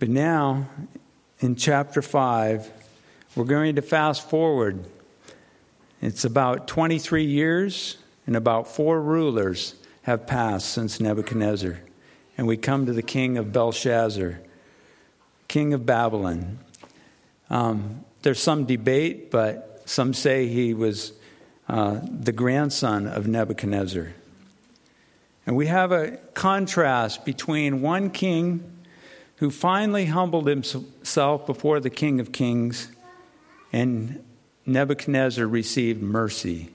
But now, in chapter 5, we're going to fast forward. It's about 23 years, and about four rulers have passed since Nebuchadnezzar. And we come to the king of Belshazzar, king of Babylon. Um, there's some debate, but some say he was uh, the grandson of Nebuchadnezzar. And we have a contrast between one king who finally humbled himself before the King of Kings, and Nebuchadnezzar received mercy.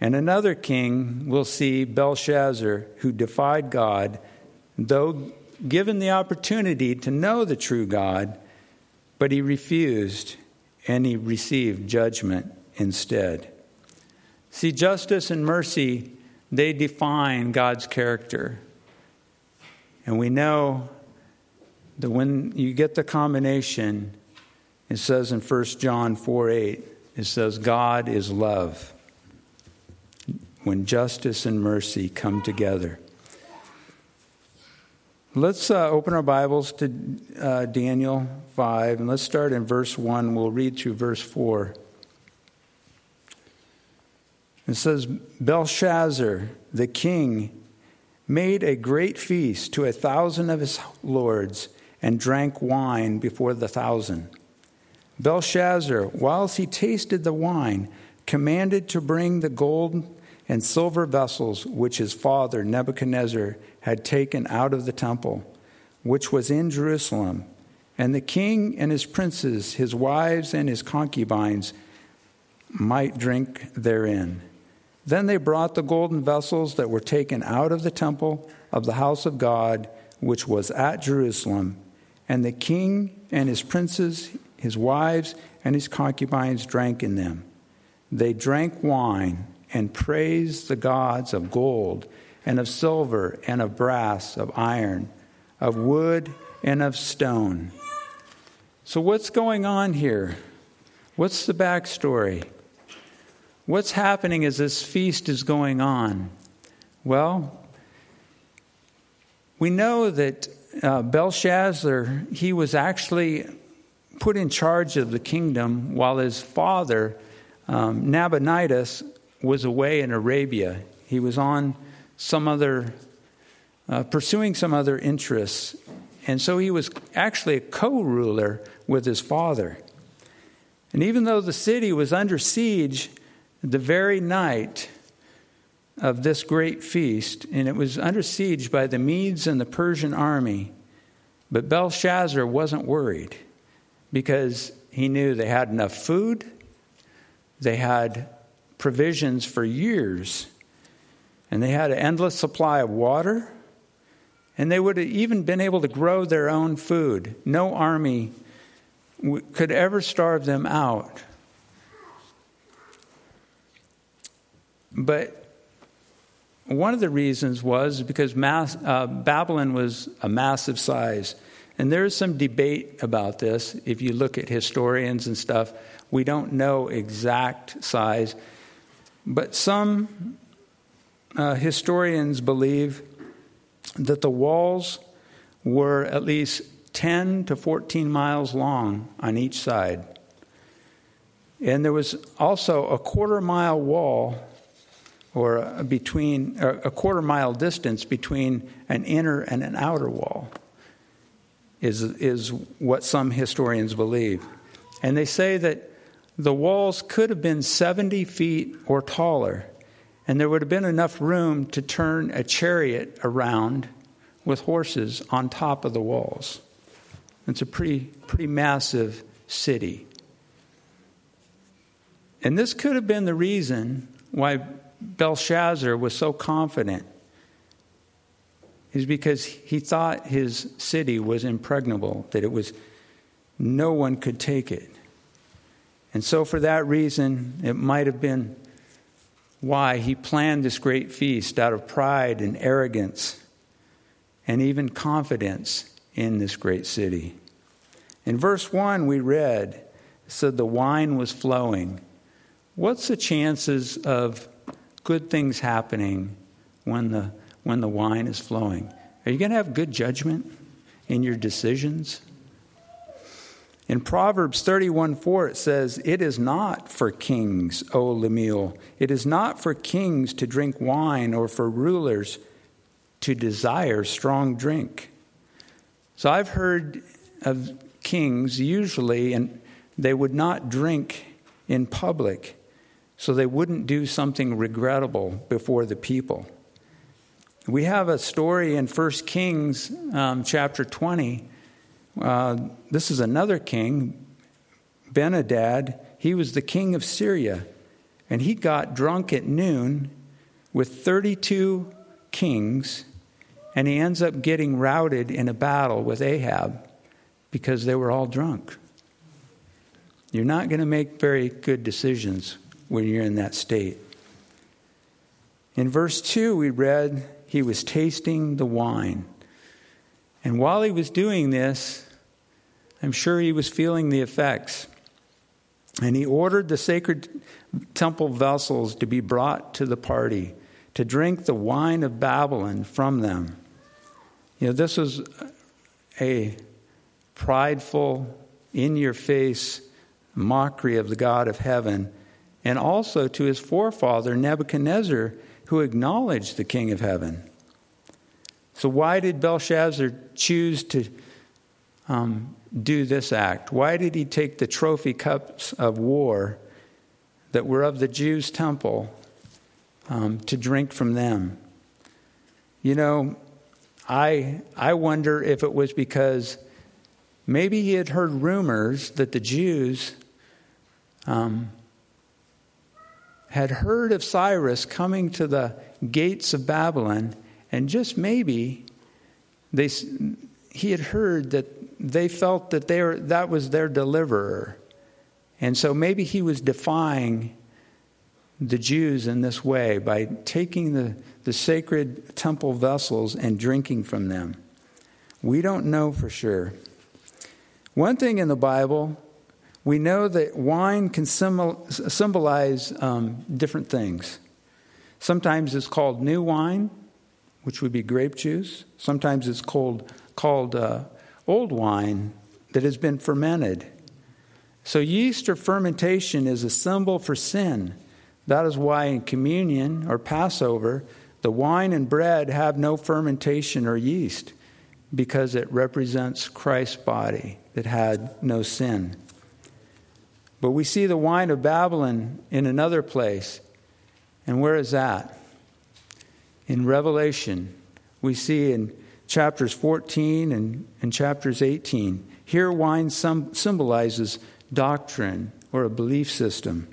And another king will see Belshazzar, who defied God, though given the opportunity to know the true God, but he refused and he received judgment instead. See, justice and mercy, they define God's character. And we know that when you get the combination, it says in 1 John 4 8, it says, God is love. When justice and mercy come together. Let's uh, open our Bibles to uh, Daniel 5, and let's start in verse 1. We'll read through verse 4. It says, Belshazzar, the king, made a great feast to a thousand of his lords and drank wine before the thousand. Belshazzar, whilst he tasted the wine, commanded to bring the gold and silver vessels which his father Nebuchadnezzar had taken out of the temple, which was in Jerusalem. And the king and his princes, his wives and his concubines, might drink therein. Then they brought the golden vessels that were taken out of the temple of the house of God, which was at Jerusalem. And the king and his princes, his wives, and his concubines drank in them. They drank wine and praised the gods of gold, and of silver, and of brass, of iron, of wood, and of stone. So, what's going on here? What's the backstory? What's happening as this feast is going on? Well, we know that uh, Belshazzar, he was actually put in charge of the kingdom while his father, um, Nabonidus, was away in Arabia. He was on some other, uh, pursuing some other interests. And so he was actually a co ruler with his father. And even though the city was under siege, the very night of this great feast, and it was under siege by the Medes and the Persian army. But Belshazzar wasn't worried because he knew they had enough food, they had provisions for years, and they had an endless supply of water, and they would have even been able to grow their own food. No army could ever starve them out. But one of the reasons was because mass, uh, Babylon was a massive size. And there is some debate about this. If you look at historians and stuff, we don't know exact size. But some uh, historians believe that the walls were at least 10 to 14 miles long on each side. And there was also a quarter mile wall or between a quarter mile distance between an inner and an outer wall is, is what some historians believe. And they say that the walls could have been 70 feet or taller, and there would have been enough room to turn a chariot around with horses on top of the walls. It's a pretty, pretty massive city. And this could have been the reason why Belshazzar was so confident is because he thought his city was impregnable, that it was no one could take it. And so, for that reason, it might have been why he planned this great feast out of pride and arrogance and even confidence in this great city. In verse 1, we read, it said the wine was flowing. What's the chances of good things happening when the, when the wine is flowing. Are you going to have good judgment? in your decisions? In Proverbs 31 4, it says, It is not for kings, O Lemuel. It is not for kings to drink wine or for rulers to desire strong drink. So I've heard of kings usually, and they would not drink in public so they wouldn't do something regrettable before the people. We have a story in 1 Kings um, chapter 20. Uh, this is another king, Ben-hadad. He was the king of Syria, and he got drunk at noon with 32 kings, and he ends up getting routed in a battle with Ahab because they were all drunk. You're not going to make very good decisions when you're in that state. In verse 2, we read, He was tasting the wine. And while he was doing this, I'm sure he was feeling the effects. And he ordered the sacred temple vessels to be brought to the party, to drink the wine of Babylon from them. You know, this was a prideful, in your face mockery of the God of heaven, and also to his forefather Nebuchadnezzar, who acknowledged the King of heaven. So, why did Belshazzar choose to um, do this act? Why did he take the trophy cups of war that were of the Jews' temple um, to drink from them? You know, I, I wonder if it was because maybe he had heard rumors that the Jews um, had heard of Cyrus coming to the gates of Babylon, and just maybe they, he had heard that they felt that they were, that was their deliverer. And so maybe he was defying the Jews in this way by taking the, the sacred temple vessels and drinking from them. We don't know for sure. One thing in the Bible we know that wine can symbolize um, different things. Sometimes it's called new wine, which would be grape juice. Sometimes it's called, called uh, old wine that has been fermented. So, yeast or fermentation is a symbol for sin. That is why in communion or Passover, the wine and bread have no fermentation or yeast, because it represents Christ's body that had no sin. But we see the wine of Babylon in another place. And where is that? In Revelation. We see in chapters 14 and, and chapters 18. Here, wine symbolizes doctrine or a belief system.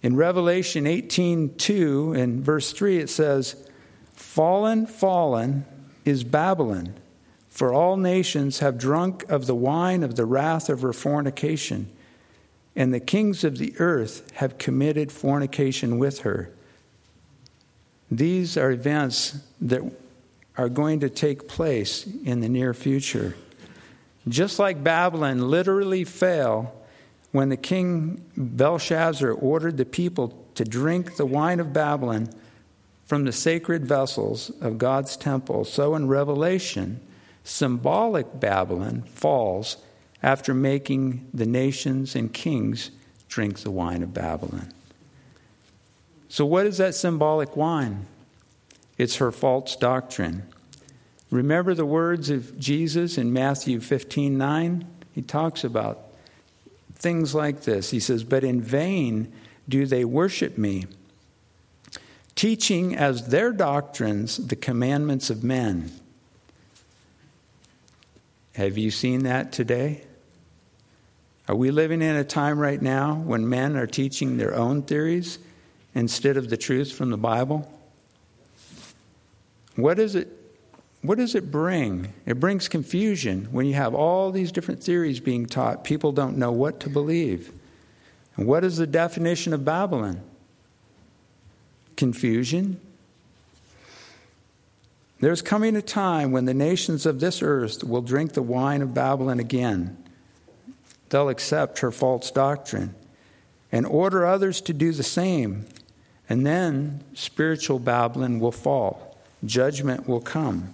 In Revelation 18 2 and verse 3, it says, Fallen, fallen is Babylon, for all nations have drunk of the wine of the wrath of her fornication and the kings of the earth have committed fornication with her. These are events that are going to take place in the near future. Just like Babylon literally fell when the king Belshazzar ordered the people to drink the wine of Babylon from the sacred vessels of God's temple, so in Revelation, symbolic Babylon falls after making the nations and kings drink the wine of Babylon. So, what is that symbolic wine? It's her false doctrine. Remember the words of Jesus in Matthew 15 9? He talks about things like this. He says, But in vain do they worship me, teaching as their doctrines the commandments of men. Have you seen that today? Are we living in a time right now when men are teaching their own theories instead of the truth from the Bible? What does it what does it bring? It brings confusion when you have all these different theories being taught. People don't know what to believe. And what is the definition of Babylon? Confusion. There's coming a time when the nations of this earth will drink the wine of Babylon again they'll accept her false doctrine and order others to do the same. And then spiritual Babylon will fall, judgment will come.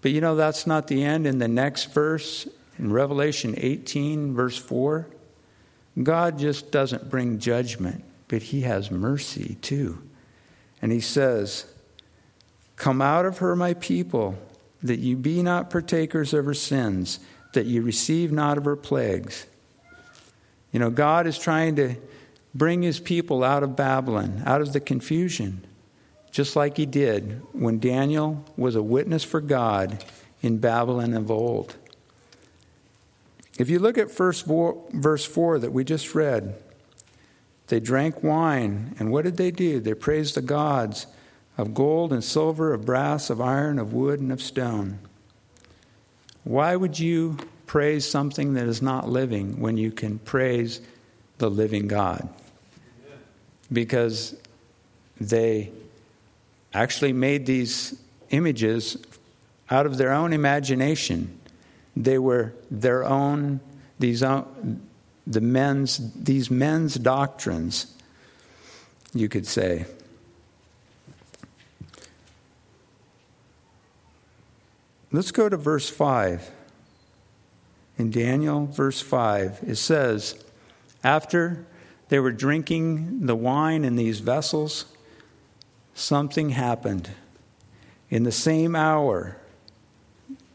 But you know, that's not the end. In the next verse, in Revelation 18, verse 4, God just doesn't bring judgment, but He has mercy too. And He says, Come out of her, my people, that you be not partakers of her sins, that you receive not of her plagues. You know, God is trying to bring his people out of Babylon, out of the confusion, just like he did when Daniel was a witness for God in Babylon of old. If you look at first verse 4 that we just read, they drank wine, and what did they do? They praised the gods of gold and silver, of brass, of iron, of wood, and of stone. Why would you praise something that is not living when you can praise the living God? Because they actually made these images out of their own imagination. They were their own, these own, the men's, these men's doctrines, you could say. Let's go to verse 5. In Daniel, verse 5, it says, After they were drinking the wine in these vessels, something happened. In the same hour,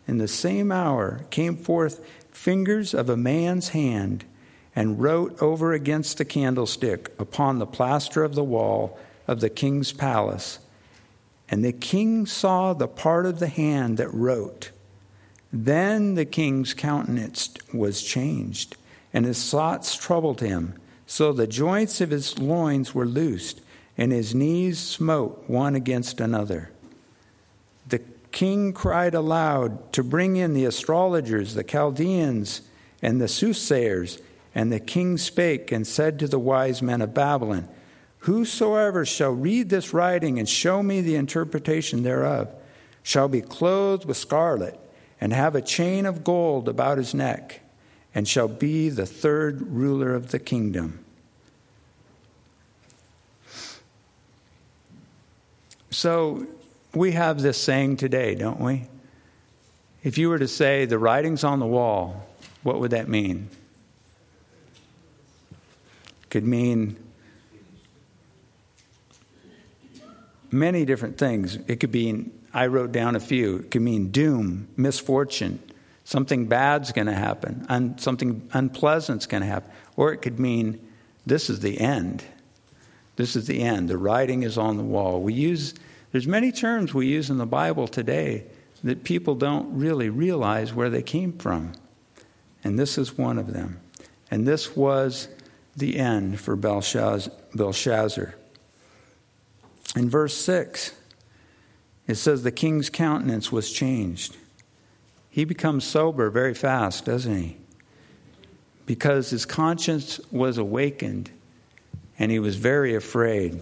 in the same hour came forth fingers of a man's hand and wrote over against the candlestick upon the plaster of the wall of the king's palace and the king saw the part of the hand that wrote. Then the king's countenance was changed, and his thoughts troubled him. So the joints of his loins were loosed, and his knees smote one against another. The king cried aloud to bring in the astrologers, the Chaldeans, and the soothsayers. And the king spake and said to the wise men of Babylon, Whosoever shall read this writing and show me the interpretation thereof shall be clothed with scarlet and have a chain of gold about his neck and shall be the third ruler of the kingdom. So we have this saying today, don't we? If you were to say the writing's on the wall, what would that mean? Could mean many different things. It could be, I wrote down a few. It could mean doom, misfortune, something bad's going to happen, un, something unpleasant's going to happen. Or it could mean this is the end. This is the end. The writing is on the wall. We use, there's many terms we use in the Bible today that people don't really realize where they came from. And this is one of them. And this was the end for Belshazzar. In verse 6, it says the king's countenance was changed. He becomes sober very fast, doesn't he? Because his conscience was awakened and he was very afraid.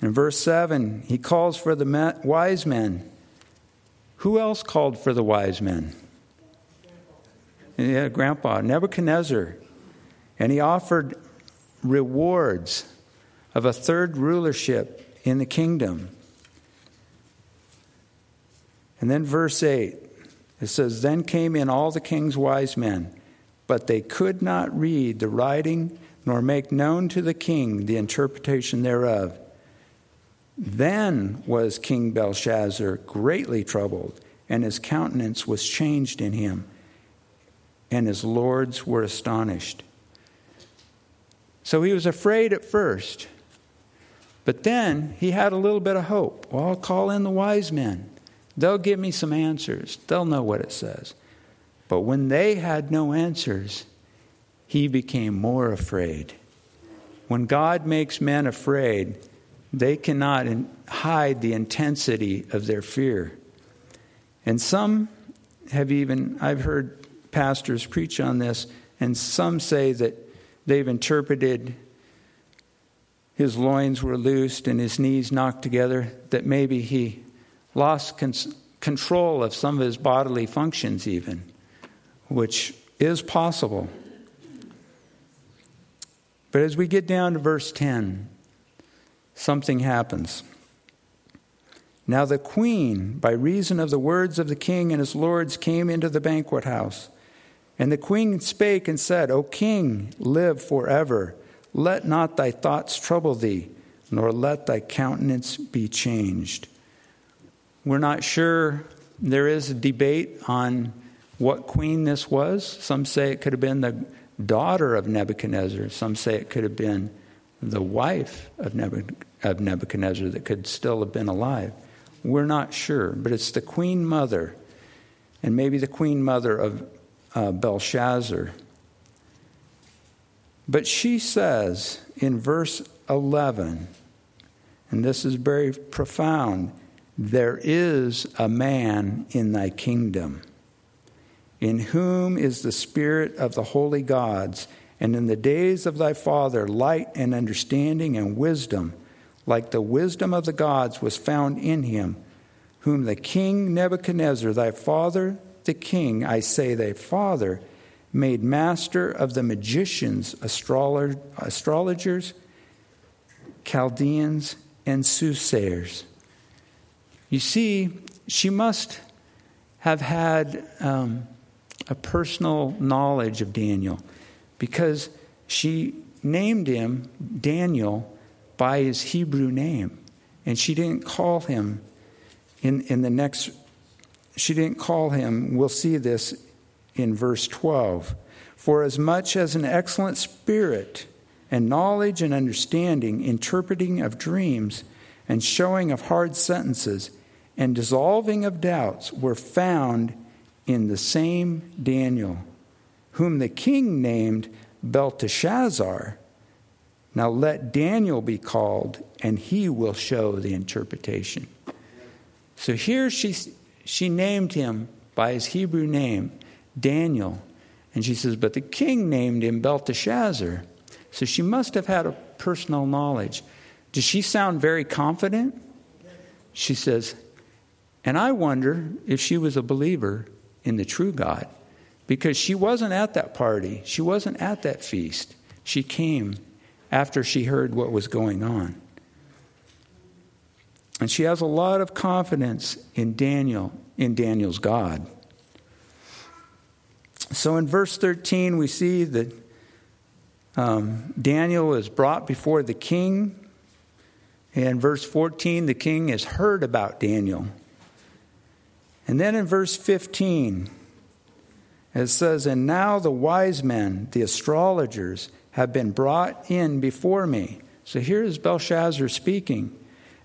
In verse 7, he calls for the wise men. Who else called for the wise men? Yeah, Grandpa, Nebuchadnezzar. And he offered rewards of a third rulership in the kingdom. And then verse 8, it says, Then came in all the king's wise men, but they could not read the writing nor make known to the king the interpretation thereof. Then was King Belshazzar greatly troubled, and his countenance was changed in him, and his lords were astonished. So he was afraid at first. But then he had a little bit of hope. Well, I'll call in the wise men. They'll give me some answers, they'll know what it says. But when they had no answers, he became more afraid. When God makes men afraid, they cannot hide the intensity of their fear. And some have even, I've heard pastors preach on this, and some say that they've interpreted his loins were loosed and his knees knocked together, that maybe he lost con- control of some of his bodily functions, even, which is possible. But as we get down to verse 10, something happens. Now the queen, by reason of the words of the king and his lords, came into the banquet house. And the queen spake and said, O king, live forever. Let not thy thoughts trouble thee, nor let thy countenance be changed. We're not sure. There is a debate on what queen this was. Some say it could have been the daughter of Nebuchadnezzar, some say it could have been the wife of Nebuchadnezzar that could still have been alive. We're not sure, but it's the queen mother, and maybe the queen mother of uh, Belshazzar. But she says in verse 11, and this is very profound there is a man in thy kingdom, in whom is the spirit of the holy gods, and in the days of thy father light and understanding and wisdom like the wisdom of the gods, was found in him, whom the king Nebuchadnezzar, thy father, the king, I say thy father, made master of the magicians, astrologers, Chaldeans, and soothsayers. You see, she must have had um, a personal knowledge of Daniel because she named him Daniel by his Hebrew name. And she didn't call him in, in the next, she didn't call him, we'll see this in verse 12. For as much as an excellent spirit and knowledge and understanding, interpreting of dreams and showing of hard sentences and dissolving of doubts were found in the same Daniel, whom the king named Belteshazzar now let Daniel be called, and he will show the interpretation. So here she, she named him by his Hebrew name, Daniel. And she says, But the king named him Belteshazzar. So she must have had a personal knowledge. Does she sound very confident? She says, And I wonder if she was a believer in the true God because she wasn't at that party, she wasn't at that feast. She came after she heard what was going on. And she has a lot of confidence in Daniel, in Daniel's God. So in verse 13, we see that um, Daniel is brought before the king. And verse 14, the king has heard about Daniel. And then in verse 15, it says, And now the wise men, the astrologers, have been brought in before me. So here is Belshazzar speaking.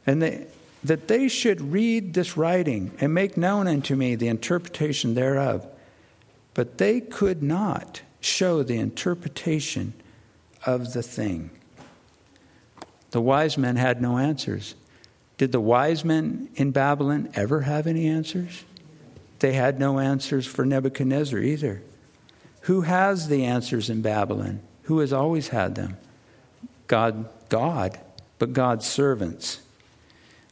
And they, that they should read this writing and make known unto me the interpretation thereof. But they could not show the interpretation of the thing. The wise men had no answers. Did the wise men in Babylon ever have any answers? They had no answers for Nebuchadnezzar either. Who has the answers in Babylon? Who has always had them? God, God, but God's servants.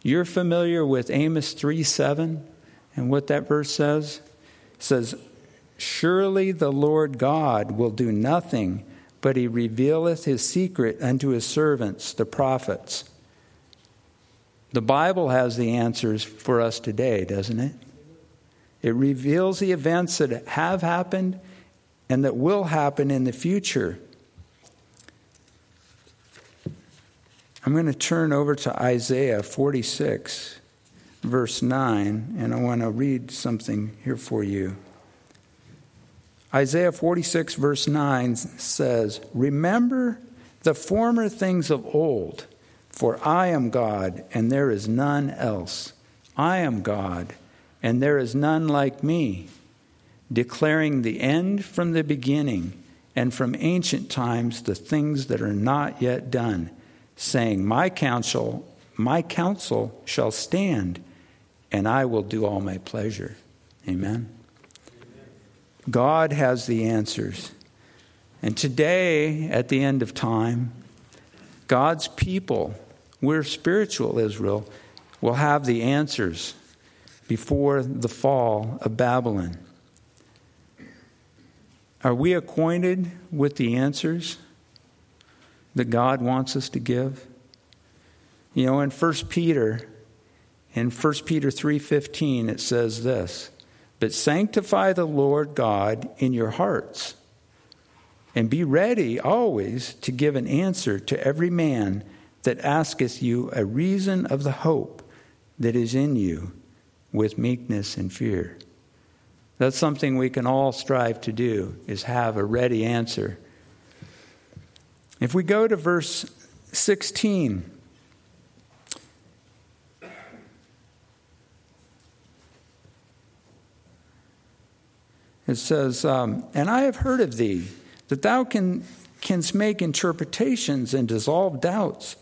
You're familiar with Amos 3 7 and what that verse says? It says, Surely the Lord God will do nothing, but he revealeth his secret unto his servants, the prophets. The Bible has the answers for us today, doesn't it? It reveals the events that have happened and that will happen in the future. I'm going to turn over to Isaiah 46, verse 9, and I want to read something here for you. Isaiah 46, verse 9 says, Remember the former things of old, for I am God, and there is none else. I am God, and there is none like me, declaring the end from the beginning, and from ancient times the things that are not yet done saying, My counsel, my counsel shall stand, and I will do all my pleasure. Amen. God has the answers. And today, at the end of time, God's people, we're spiritual Israel, will have the answers before the fall of Babylon. Are we acquainted with the answers? that God wants us to give? You know, in 1 Peter, In 1 Peter 3:15 it says this, "But sanctify the Lord God in your hearts, and be ready always to give an answer to every man that asketh you a reason of the hope that is in you with meekness and fear." That's something we can all strive to do is have a ready answer. If we go to verse 16, it says, um, And I have heard of thee, that thou can, canst make interpretations and dissolve doubts.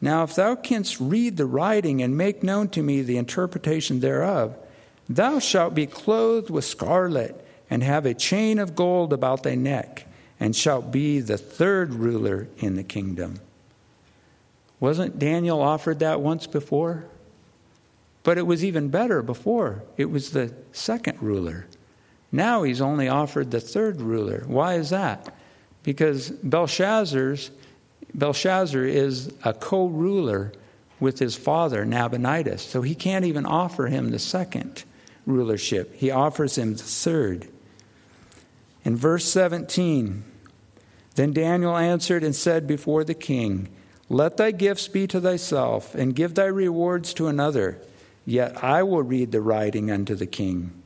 Now, if thou canst read the writing and make known to me the interpretation thereof, thou shalt be clothed with scarlet, and have a chain of gold about thy neck, and shalt be the third ruler in the kingdom. Wasn't Daniel offered that once before? But it was even better before. It was the second ruler. Now he's only offered the third ruler. Why is that? Because Belshazzar's Belshazzar is a co-ruler with his father Nabonidus. So he can't even offer him the second rulership. He offers him the third. In verse 17, then Daniel answered and said before the king, Let thy gifts be to thyself, and give thy rewards to another. Yet I will read the writing unto the king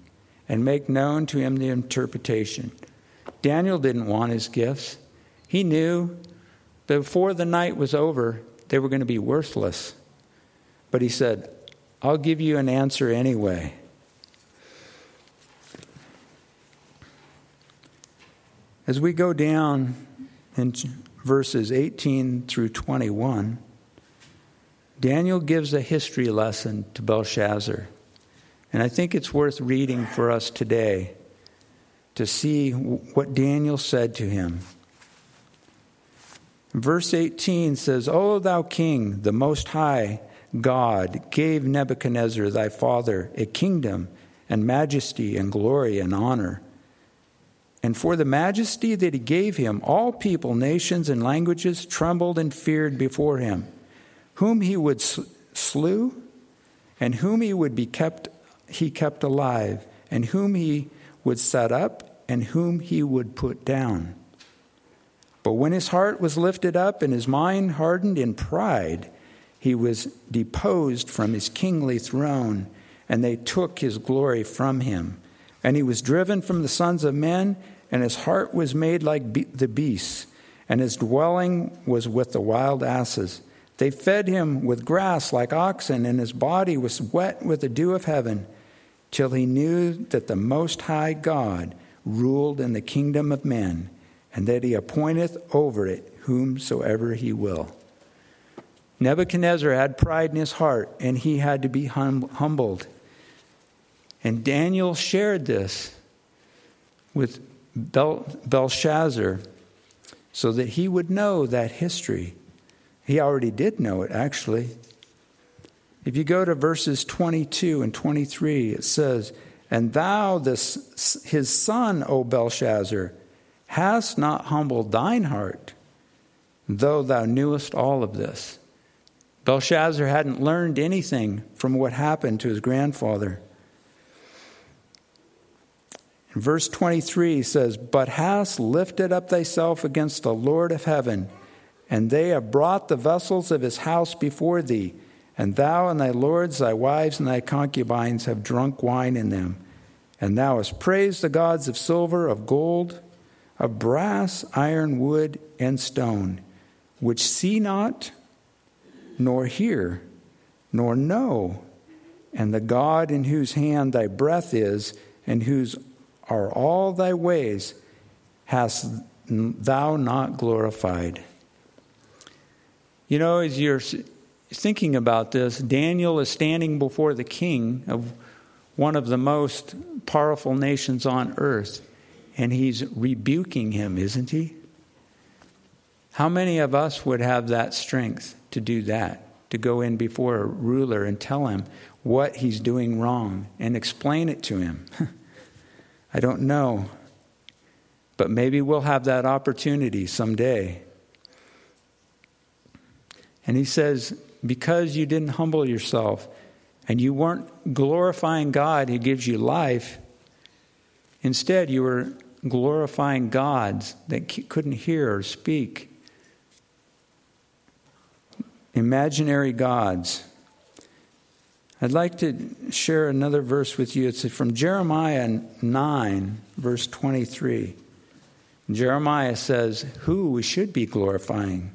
and make known to him the interpretation. Daniel didn't want his gifts. He knew before the night was over, they were going to be worthless. But he said, I'll give you an answer anyway. As we go down in verses 18 through 21, Daniel gives a history lesson to Belshazzar. And I think it's worth reading for us today to see what Daniel said to him. Verse 18 says, O thou king, the most high God, gave Nebuchadnezzar thy father a kingdom and majesty and glory and honor. And for the majesty that he gave him, all people, nations, and languages trembled and feared before him, whom he would slew, and whom he would be kept he kept alive, and whom he would set up, and whom he would put down. But when his heart was lifted up and his mind hardened in pride, he was deposed from his kingly throne, and they took his glory from him. And he was driven from the sons of men, and his heart was made like be- the beasts, and his dwelling was with the wild asses. They fed him with grass like oxen, and his body was wet with the dew of heaven till he knew that the Most High God ruled in the kingdom of men, and that he appointeth over it whomsoever he will. Nebuchadnezzar had pride in his heart, and he had to be hum- humbled. And Daniel shared this with Bel- Belshazzar so that he would know that history. He already did know it, actually. If you go to verses 22 and 23, it says, And thou, this, his son, O Belshazzar, hast not humbled thine heart, though thou knewest all of this. Belshazzar hadn't learned anything from what happened to his grandfather. Verse 23 says, But hast lifted up thyself against the Lord of heaven, and they have brought the vessels of his house before thee and thou and thy lords, thy wives, and thy concubines have drunk wine in them. And thou hast praised the gods of silver, of gold, of brass, iron, wood, and stone, which see not, nor hear, nor know, and the God in whose hand thy breath is, and whose are all thy ways, hast thou not glorified. You know, as you're thinking about this, Daniel is standing before the king of one of the most powerful nations on earth, and he's rebuking him, isn't he? How many of us would have that strength to do that? To go in before a ruler and tell him what he's doing wrong and explain it to him? I don't know. But maybe we'll have that opportunity someday. And he says, because you didn't humble yourself and you weren't glorifying God who gives you life. Instead, you were glorifying gods that couldn't hear or speak. Imaginary gods. I'd like to share another verse with you. It's from Jeremiah 9, verse 23. Jeremiah says, Who we should be glorifying.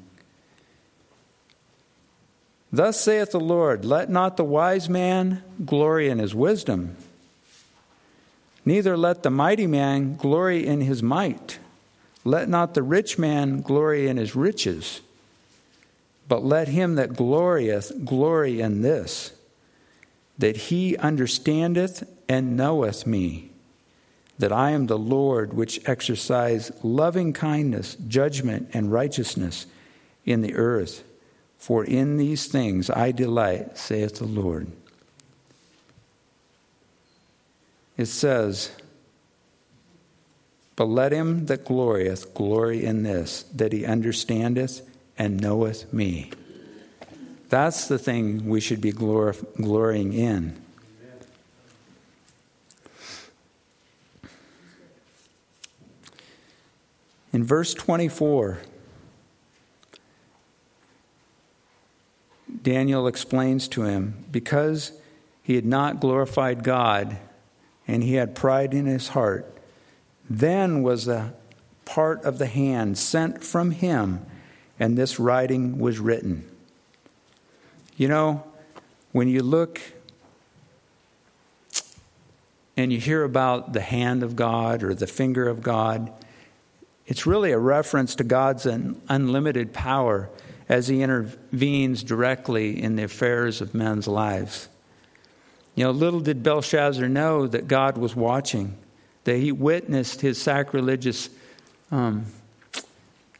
Thus saith the Lord, Let not the wise man glory in his wisdom, neither let the mighty man glory in his might. Let not the rich man glory in his riches, but let him that glorieth glory in this, that he understandeth and knoweth me, that I am the Lord which exercise loving kindness, judgment, and righteousness in the earth. For in these things I delight, saith the Lord. It says, But let him that glorieth glory in this, that he understandeth and knoweth me. That's the thing we should be glor- glorying in. In verse 24, Daniel explains to him because he had not glorified God and he had pride in his heart, then was a part of the hand sent from him, and this writing was written. You know, when you look and you hear about the hand of God or the finger of God, it's really a reference to God's unlimited power as he intervenes directly in the affairs of men's lives. You know, little did Belshazzar know that God was watching, that he witnessed his sacrilegious um,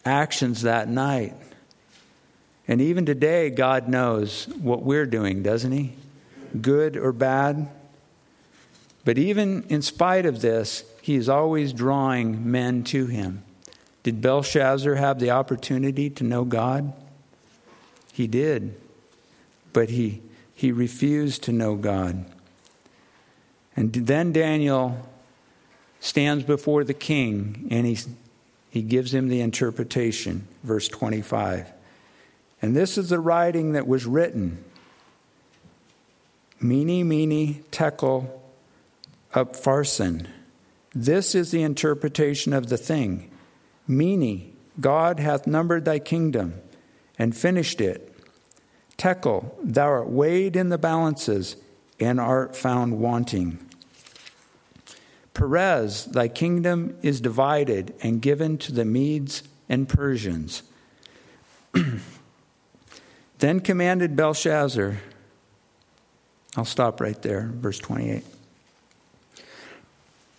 actions that night. And even today, God knows what we're doing, doesn't he? Good or bad. But even in spite of this, he is always drawing men to him. Did Belshazzar have the opportunity to know God? He did, but he, he refused to know God. And then Daniel stands before the king and he, he gives him the interpretation, verse 25. And this is the writing that was written Mene, mene, tekel, upharsin. This is the interpretation of the thing. Mene, God hath numbered thy kingdom and finished it. Tekel, thou art weighed in the balances and art found wanting. Peres, thy kingdom is divided and given to the Medes and Persians. then commanded Belshazzar, I'll stop right there, verse 28.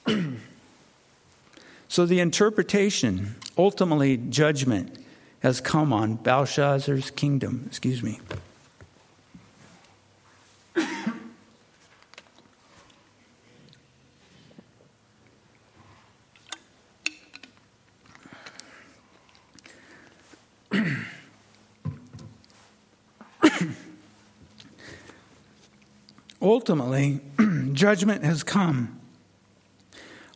so the interpretation, ultimately judgment, has come on Belshazzar's kingdom. Excuse me. Ultimately, judgment has come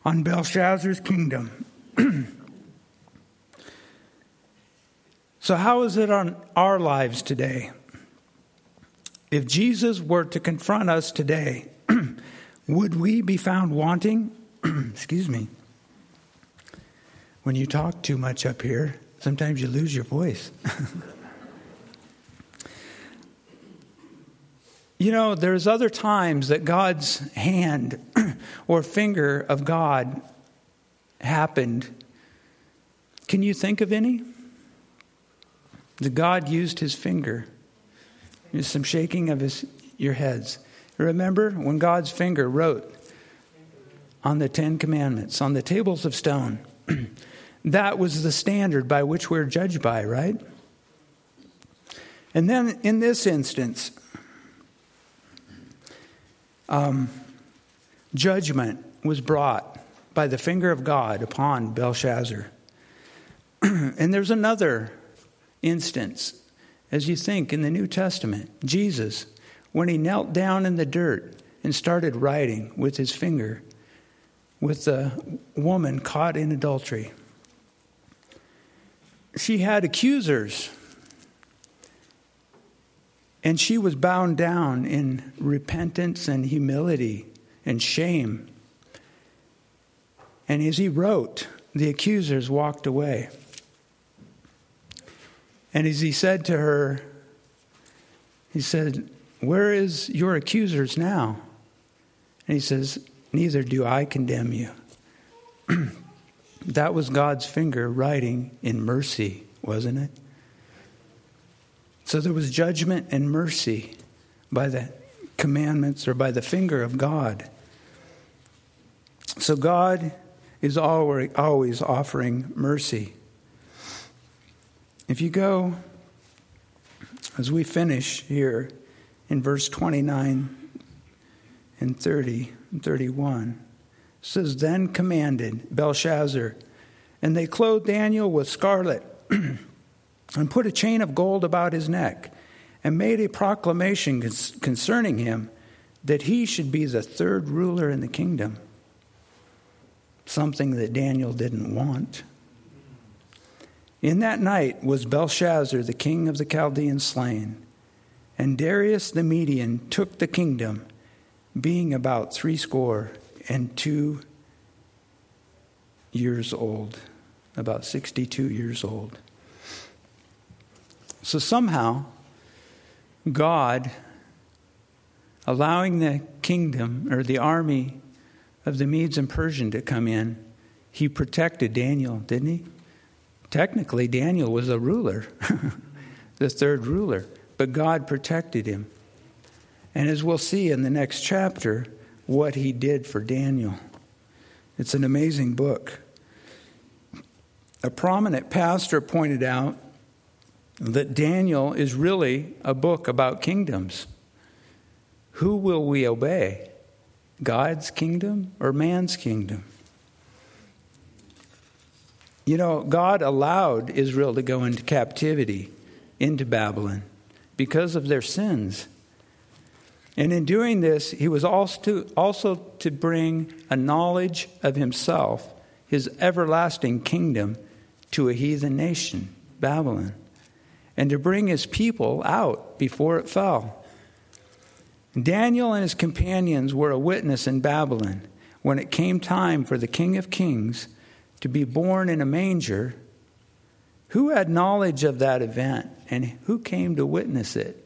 on Belshazzar's kingdom. So, how is it on our lives today? If Jesus were to confront us today, would we be found wanting? Excuse me. When you talk too much up here, sometimes you lose your voice. you know, there's other times that God's hand or finger of God happened. Can you think of any? The God used his finger. There's some shaking of his, your heads. Remember when God's finger wrote on the Ten Commandments, on the tables of stone? that was the standard by which we're judged by, right? And then in this instance, um, judgment was brought by the finger of God upon Belshazzar. and there's another instance as you think in the New Testament. Jesus, when he knelt down in the dirt and started writing with his finger with the woman caught in adultery. She had accusers, and she was bound down in repentance and humility and shame. And as he wrote, the accusers walked away. And as he said to her, he said, Where is your accusers now? And he says, Neither do I condemn you. that was God's finger writing in mercy, wasn't it? So there was judgment and mercy by the commandments or by the finger of God. So God is always offering mercy. If you go, as we finish here in verse 29 and 30 and 31, says, Then commanded Belshazzar, and they clothed Daniel with scarlet and put a chain of gold about his neck and made a proclamation concerning him that he should be the third ruler in the kingdom, something that Daniel didn't want. In that night was Belshazzar, the king of the Chaldeans, slain, and Darius the Median took the kingdom, being about threescore and two years old, about 62 years old. So somehow, God, allowing the kingdom or the army of the Medes and Persian to come in, he protected Daniel, didn't he? Technically, Daniel was a ruler, the third ruler, but God protected him. And as we'll see in the next chapter, what he did for Daniel. It's an amazing book. A prominent pastor pointed out that Daniel is really a book about kingdoms. Who will we obey? God's kingdom or man's kingdom? You know, God allowed Israel to go into captivity into Babylon because of their sins. And in doing this, he was also to, also to bring a knowledge of himself, his everlasting kingdom, to a heathen nation, Babylon, and to bring his people out before it fell. Daniel and his companions were a witness in Babylon when it came time for the King of Kings to be born in a manger, who had knowledge of that event and who came to witness it?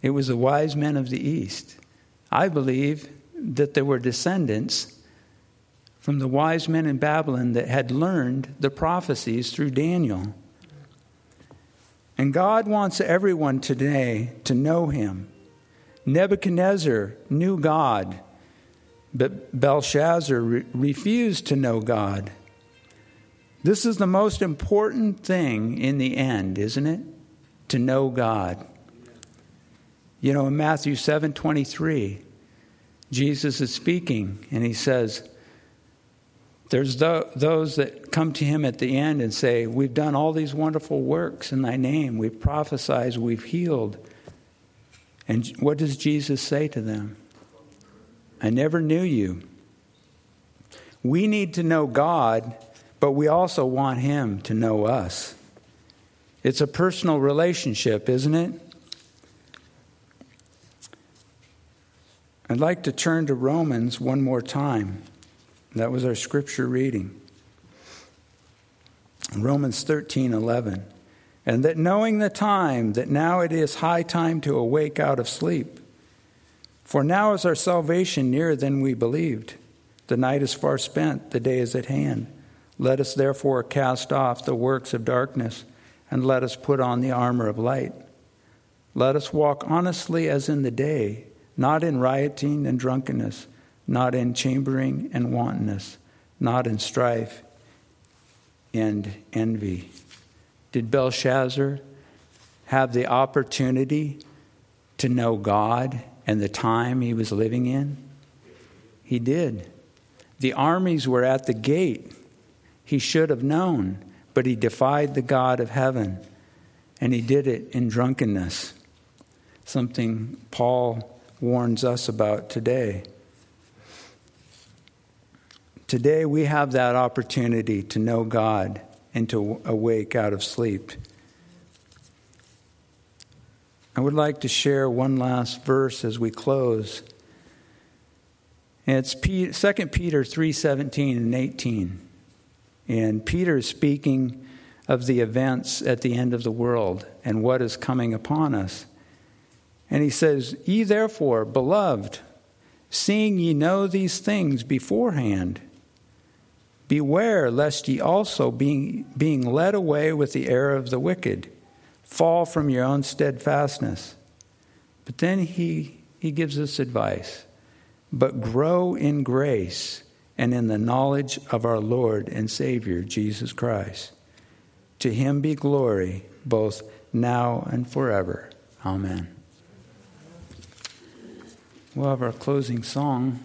It was the wise men of the East. I believe that there were descendants from the wise men in Babylon that had learned the prophecies through Daniel. And God wants everyone today to know him. Nebuchadnezzar knew God but Belshazzar re- refused to know God. This is the most important thing in the end, isn't it? To know God. You know, in Matthew 7 23, Jesus is speaking and he says, There's those that come to him at the end and say, We've done all these wonderful works in thy name. We've prophesied, we've healed. And what does Jesus say to them? I never knew you. We need to know God, but we also want Him to know us. It's a personal relationship, isn't it? I'd like to turn to Romans one more time. That was our scripture reading. Romans 13 11. And that knowing the time, that now it is high time to awake out of sleep for now is our salvation nearer than we believed. The night is far spent, the day is at hand. Let us therefore cast off the works of darkness, and let us put on the armor of light. Let us walk honestly as in the day, not in rioting and drunkenness, not in chambering and wantonness, not in strife and envy. Did Belshazzar have the opportunity to know God and the time he was living in? He did. The armies were at the gate. He should have known, but he defied the God of heaven, and he did it in drunkenness. something Paul warns us about today. Today, we have that opportunity to know God and to awake out of sleep. I would like to share one last verse as we close. It's 2 Peter 3:17 and 18. And Peter is speaking of the events at the end of the world and what is coming upon us. And he says, Ye therefore, beloved, seeing ye know these things beforehand, beware lest ye also, being, being led away with the error of the wicked, fall from your own steadfastness. But then he, he gives us advice. But grow in grace and in the knowledge of our Lord and Savior, Jesus Christ. To him be glory both now and forever. Amen. We'll have our closing song.